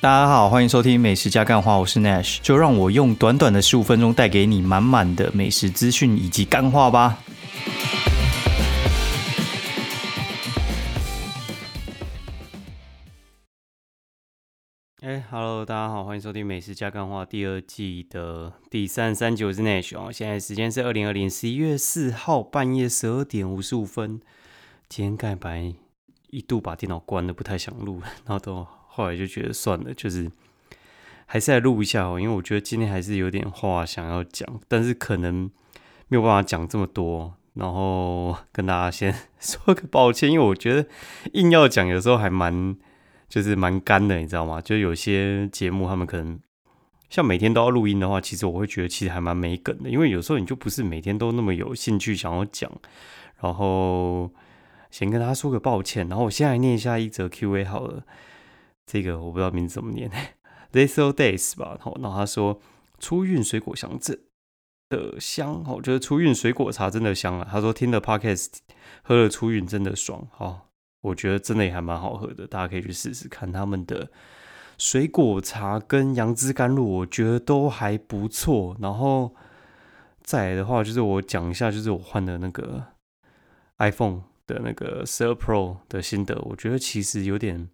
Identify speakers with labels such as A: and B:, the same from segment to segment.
A: 大家好，欢迎收听美食加干话，我是 Nash，就让我用短短的十五分钟带给你满满的美食资讯以及干话吧。哎，Hello，大家好，欢迎收听美食加干话第二季的第三十三集，我是 Nash 哦。现在时间是二零二零十一月四号半夜十二点五十五分。今天盖白一度把电脑关了，不太想录，然后都后来就觉得算了，就是还是来录一下哦，因为我觉得今天还是有点话想要讲，但是可能没有办法讲这么多，然后 跟大家先 说个抱歉，因为我觉得硬要讲，有时候还蛮。就是蛮干的，你知道吗？就有些节目，他们可能像每天都要录音的话，其实我会觉得其实还蛮没梗的，因为有时候你就不是每天都那么有兴趣想要讲。然后先跟大家说个抱歉，然后我先来念一下一则 Q&A 好了。这个我不知道名字怎么念 t h e s o Days 吧。然后，他说初运水果香这的香，我觉得初运水果茶真的香啊。他说听了 Podcast 喝了初运真的爽，好。我觉得真的也还蛮好喝的，大家可以去试试看他们的水果茶跟杨枝甘露，我觉得都还不错。然后再来的话，就是我讲一下，就是我换的那个 iPhone 的那个十二 Pro 的心得，我觉得其实有点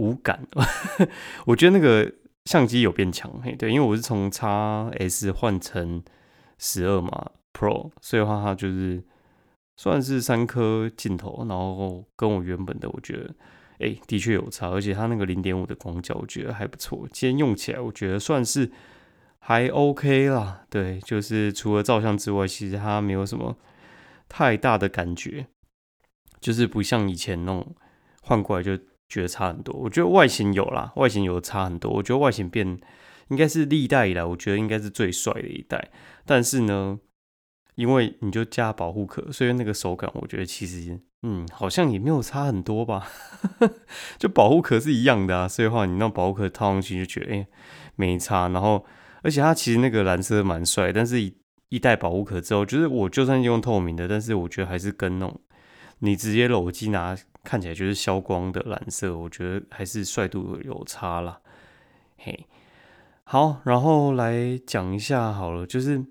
A: 无感。我觉得那个相机有变强，嘿，对，因为我是从 x S 换成十二嘛 Pro，所以的话它就是。算是三颗镜头，然后跟我原本的，我觉得，哎，的确有差，而且它那个零点五的广角，我觉得还不错。今天用起来，我觉得算是还 OK 啦。对，就是除了照相之外，其实它没有什么太大的感觉，就是不像以前那种换过来就觉得差很多。我觉得外形有啦，外形有差很多。我觉得外形变应该是历代以来，我觉得应该是最帅的一代。但是呢。因为你就加保护壳，所以那个手感，我觉得其实，嗯，好像也没有差很多吧。就保护壳是一样的啊，所以话你那保护壳套上去就觉得，哎，没差。然后，而且它其实那个蓝色蛮帅，但是一一代保护壳之后，就是我就算用透明的，但是我觉得还是跟那种你直接裸机拿看起来就是消光的蓝色，我觉得还是帅度有差啦。嘿，好，然后来讲一下好了，就是。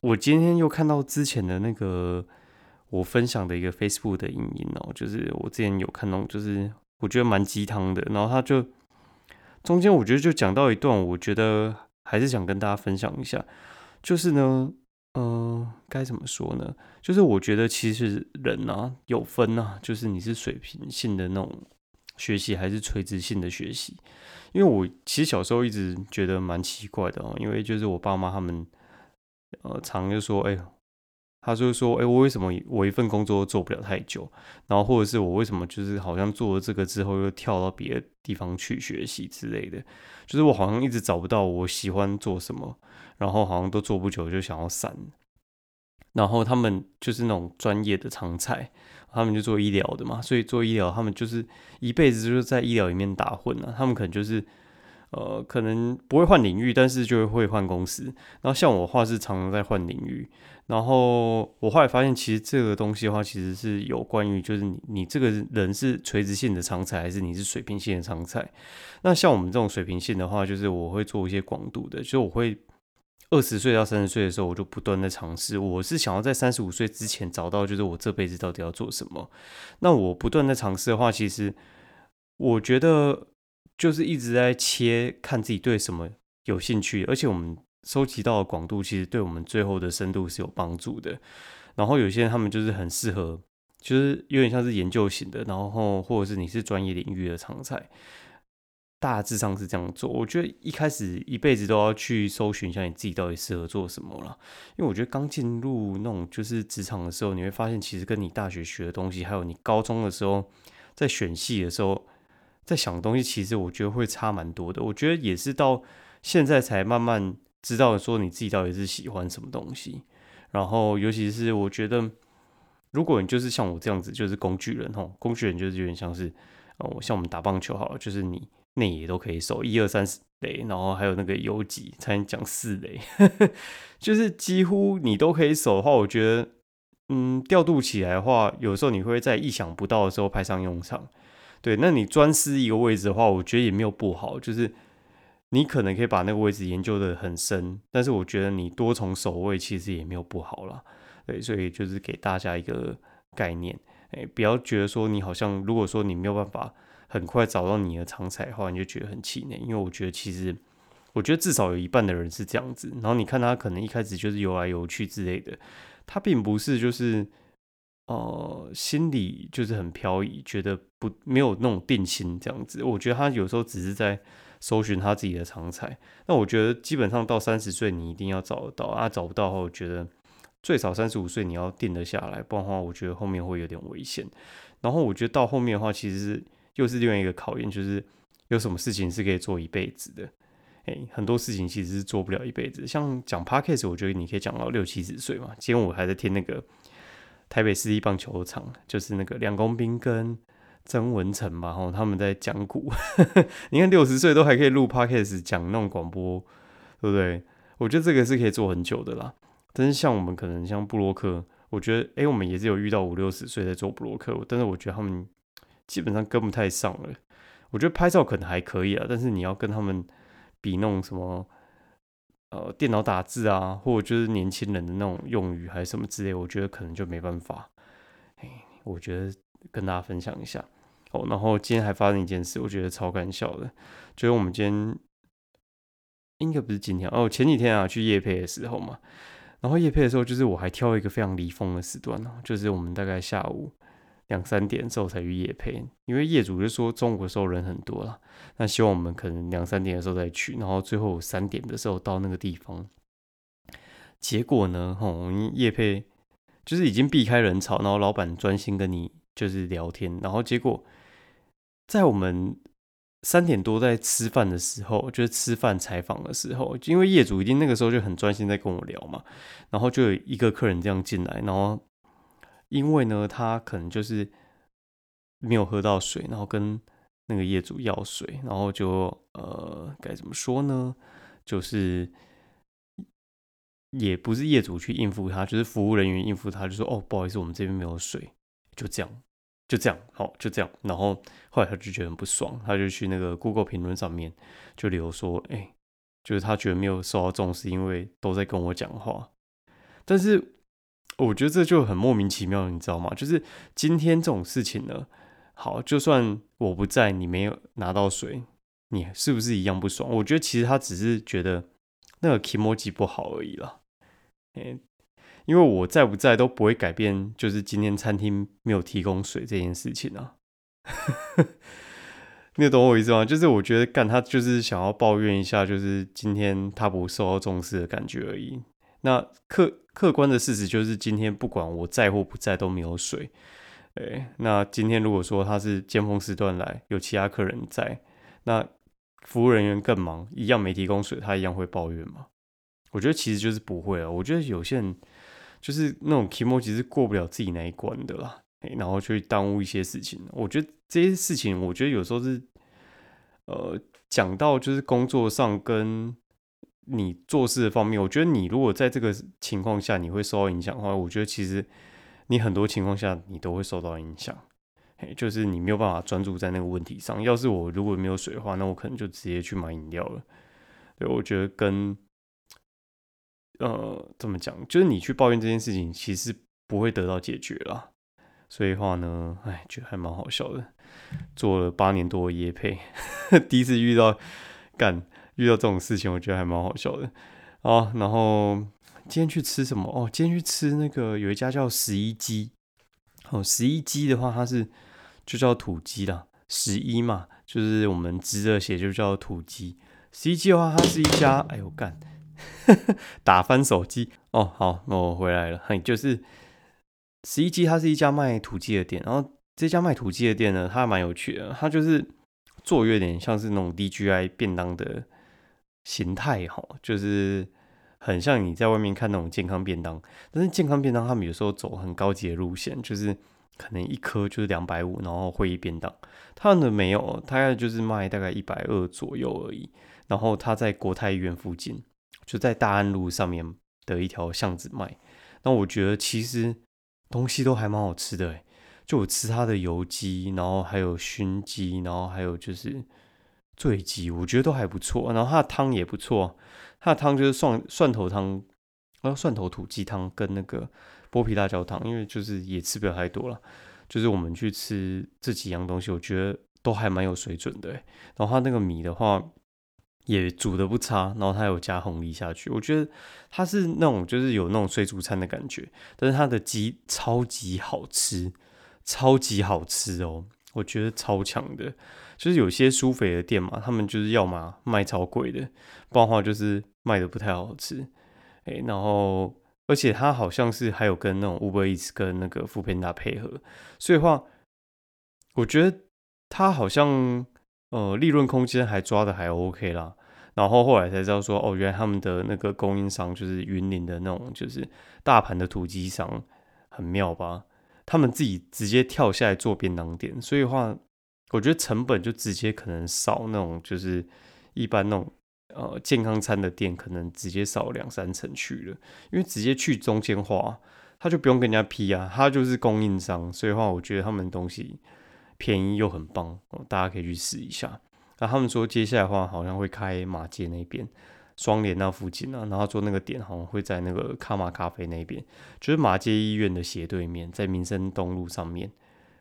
A: 我今天又看到之前的那个我分享的一个 Facebook 的影音哦，就是我之前有看到，就是我觉得蛮鸡汤的。然后他就中间我觉得就讲到一段，我觉得还是想跟大家分享一下。就是呢，嗯，该怎么说呢？就是我觉得其实人啊有分啊，就是你是水平性的那种学习，还是垂直性的学习。因为我其实小时候一直觉得蛮奇怪的哦，因为就是我爸妈他们。呃，常就说，哎，他就说，哎，我为什么我一份工作做不了太久？然后或者是我为什么就是好像做了这个之后又跳到别的地方去学习之类的？就是我好像一直找不到我喜欢做什么，然后好像都做不久就想要散。然后他们就是那种专业的常菜，他们就做医疗的嘛，所以做医疗他们就是一辈子就是在医疗里面打混了，他们可能就是。呃，可能不会换领域，但是就会换公司。然后像我话是常常在换领域。然后我后来发现，其实这个东西的话，其实是有关于就是你你这个人是垂直性的长才，还是你是水平性的长才。那像我们这种水平性的话，就是我会做一些广度的，就我会二十岁到三十岁的时候，我就不断的尝试。我是想要在三十五岁之前找到，就是我这辈子到底要做什么。那我不断的尝试的话，其实我觉得。就是一直在切，看自己对什么有兴趣，而且我们收集到的广度，其实对我们最后的深度是有帮助的。然后有些人他们就是很适合，就是有点像是研究型的，然后或者是你是专业领域的常才，大致上是这样做。我觉得一开始一辈子都要去搜寻一下你自己到底适合做什么了，因为我觉得刚进入那种就是职场的时候，你会发现其实跟你大学学的东西，还有你高中的时候在选系的时候。在想的东西，其实我觉得会差蛮多的。我觉得也是到现在才慢慢知道说你自己到底是喜欢什么东西。然后，尤其是我觉得，如果你就是像我这样子，就是工具人吼，工具人就是有点像是哦，像我们打棒球好了，就是你内野都可以守一二三四垒，然后还有那个游击才能讲四垒，就是几乎你都可以守的话，我觉得嗯，调度起来的话，有时候你会在意想不到的时候派上用场。对，那你专司一个位置的话，我觉得也没有不好，就是你可能可以把那个位置研究的很深，但是我觉得你多重守卫其实也没有不好啦。对，所以就是给大家一个概念，哎，不要觉得说你好像如果说你没有办法很快找到你的长才的话，你就觉得很气馁，因为我觉得其实。我觉得至少有一半的人是这样子，然后你看他可能一开始就是游来游去之类的，他并不是就是呃心里就是很飘移，觉得不没有那种定心这样子。我觉得他有时候只是在搜寻他自己的长才。那我觉得基本上到三十岁你一定要找得到啊，找不到的话，我觉得最少三十五岁你要定得下来，不然的话我觉得后面会有点危险。然后我觉得到后面的话，其实又是另外一个考验，就是有什么事情是可以做一辈子的。哎，很多事情其实是做不了一辈子。像讲 podcast，我觉得你可以讲到六七十岁嘛。今天我还在听那个台北市立棒球场，就是那个梁公斌跟曾文成嘛，然后他们在讲股。你看六十岁都还可以录 podcast 讲那种广播，对不对？我觉得这个是可以做很久的啦。但是像我们可能像布洛克，我觉得哎，我们也是有遇到五六十岁在做布洛克，但是我觉得他们基本上跟不太上了。我觉得拍照可能还可以啊，但是你要跟他们。比弄什么，呃，电脑打字啊，或者就是年轻人的那种用语，还是什么之类，我觉得可能就没办法。哎，我觉得跟大家分享一下哦。然后今天还发生一件事，我觉得超搞笑的，就是我们今天应该不是今天哦，前几天啊去夜配的时候嘛，然后夜配的时候，就是我还挑一个非常离峰的时段哦，就是我们大概下午。两三点之后才去夜配，因为业主就说中午的时候人很多了，那希望我们可能两三点的时候再去，然后最后三点的时候到那个地方。结果呢，吼，我们夜配就是已经避开人潮，然后老板专心跟你就是聊天，然后结果在我们三点多在吃饭的时候，就是吃饭采访的时候，因为业主一定那个时候就很专心在跟我聊嘛，然后就有一个客人这样进来，然后。因为呢，他可能就是没有喝到水，然后跟那个业主要水，然后就呃该怎么说呢？就是也不是业主去应付他，就是服务人员应付他，就说哦不好意思，我们这边没有水，就这样，就这样，好就这样。然后后来他就觉得很不爽，他就去那个 Google 评论上面就留说，哎，就是他觉得没有受到重视，因为都在跟我讲话，但是。我觉得这就很莫名其妙，你知道吗？就是今天这种事情呢，好，就算我不在，你没有拿到水，你是不是一样不爽？我觉得其实他只是觉得那个 emoji 不好而已啦。诶，因为我在不在都不会改变，就是今天餐厅没有提供水这件事情啊。你懂我意思吗？就是我觉得干他就是想要抱怨一下，就是今天他不受到重视的感觉而已。那客客观的事实就是，今天不管我在或不在都没有水。诶，那今天如果说他是尖峰时段来，有其他客人在，那服务人员更忙，一样没提供水，他一样会抱怨吗？我觉得其实就是不会啊。我觉得有些人就是那种 emo 其实过不了自己那一关的啦，然后去耽误一些事情。我觉得这些事情，我觉得有时候是，呃，讲到就是工作上跟。你做事的方面，我觉得你如果在这个情况下你会受到影响的话，我觉得其实你很多情况下你都会受到影响，就是你没有办法专注在那个问题上。要是我如果没有水的话，那我可能就直接去买饮料了。对，我觉得跟呃怎么讲，就是你去抱怨这件事情，其实不会得到解决啦。所以话呢，哎，觉得还蛮好笑的。做了八年多的夜配，第一次遇到干。遇到这种事情，我觉得还蛮好笑的哦。然后今天去吃什么？哦，今天去吃那个有一家叫十一鸡。哦，十一鸡的话，它是就叫土鸡啦。十一嘛，就是我们直着写就叫土鸡。十一鸡的话，它是一家，哎呦干，打翻手机哦。好，那我回来了。嘿，就是十一鸡，它是一家卖土鸡的店。然后这家卖土鸡的店呢，它蛮有趣的，它就是做有点像是那种 DGI 便当的。形态哈，就是很像你在外面看那种健康便当，但是健康便当他们有时候走很高级的路线，就是可能一颗就是两百五，然后会议便当，他们的没有，大概就是卖大概一百二左右而已。然后他在国泰医院附近，就在大安路上面的一条巷子卖。那我觉得其实东西都还蛮好吃的，就我吃它的油鸡，然后还有熏鸡，然后还有就是醉鸡，我觉得都还不错。然后它的汤也不错，它的汤就是蒜蒜头汤，呃，蒜头土鸡汤跟那个剥皮辣椒汤，因为就是也吃不了太多了。就是我们去吃这几样东西，我觉得都还蛮有水准的。然后它那个米的话。也煮的不差，然后它有加红梨下去，我觉得它是那种就是有那种水煮餐的感觉，但是它的鸡超级好吃，超级好吃哦，我觉得超强的。就是有些苏肥的店嘛，他们就是要么卖超贵的，不然的话就是卖的不太好吃。哎，然后而且它好像是还有跟那种 Uber Eats 跟那个富平达配合，所以话我觉得它好像。呃，利润空间还抓的还 OK 啦，然后后来才知道说，哦，原来他们的那个供应商就是云林的那种，就是大盘的土鸡商，很妙吧？他们自己直接跳下来做便当店，所以话，我觉得成本就直接可能少那种，就是一般那种呃健康餐的店，可能直接少两三成去了，因为直接去中间化，他就不用跟人家批啊，他就是供应商，所以话，我觉得他们东西。便宜又很棒，大家可以去试一下。那他们说接下来的话，好像会开马街那边，双联那附近啊，然后做那个点好像会在那个卡玛咖啡那边，就是马街医院的斜对面，在民生东路上面。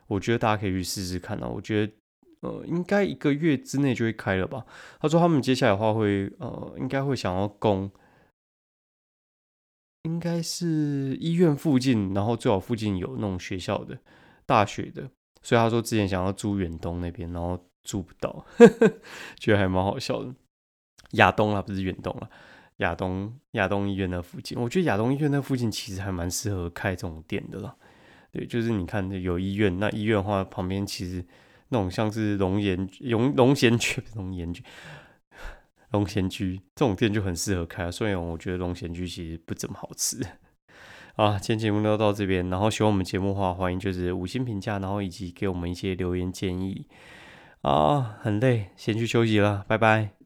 A: 我觉得大家可以去试试看啊。我觉得呃，应该一个月之内就会开了吧。他说他们接下来的话会呃，应该会想要供，应该是医院附近，然后最好附近有那种学校的、大学的。所以他说之前想要租远东那边，然后租不到，呵 呵觉得还蛮好笑的。亚东啊，不是远东啊，亚东亚东医院那附近，我觉得亚东医院那附近其实还蛮适合开这种店的啦。对，就是你看有医院，那医院的话旁边其实那种像是龙岩龙龙贤居龙岩居龙贤居这种店就很适合开啊。虽然我觉得龙贤居其实不怎么好吃。啊，今天节目就到这边，然后喜欢我们节目的话，欢迎就是五星评价，然后以及给我们一些留言建议。啊，很累，先去休息了，拜拜。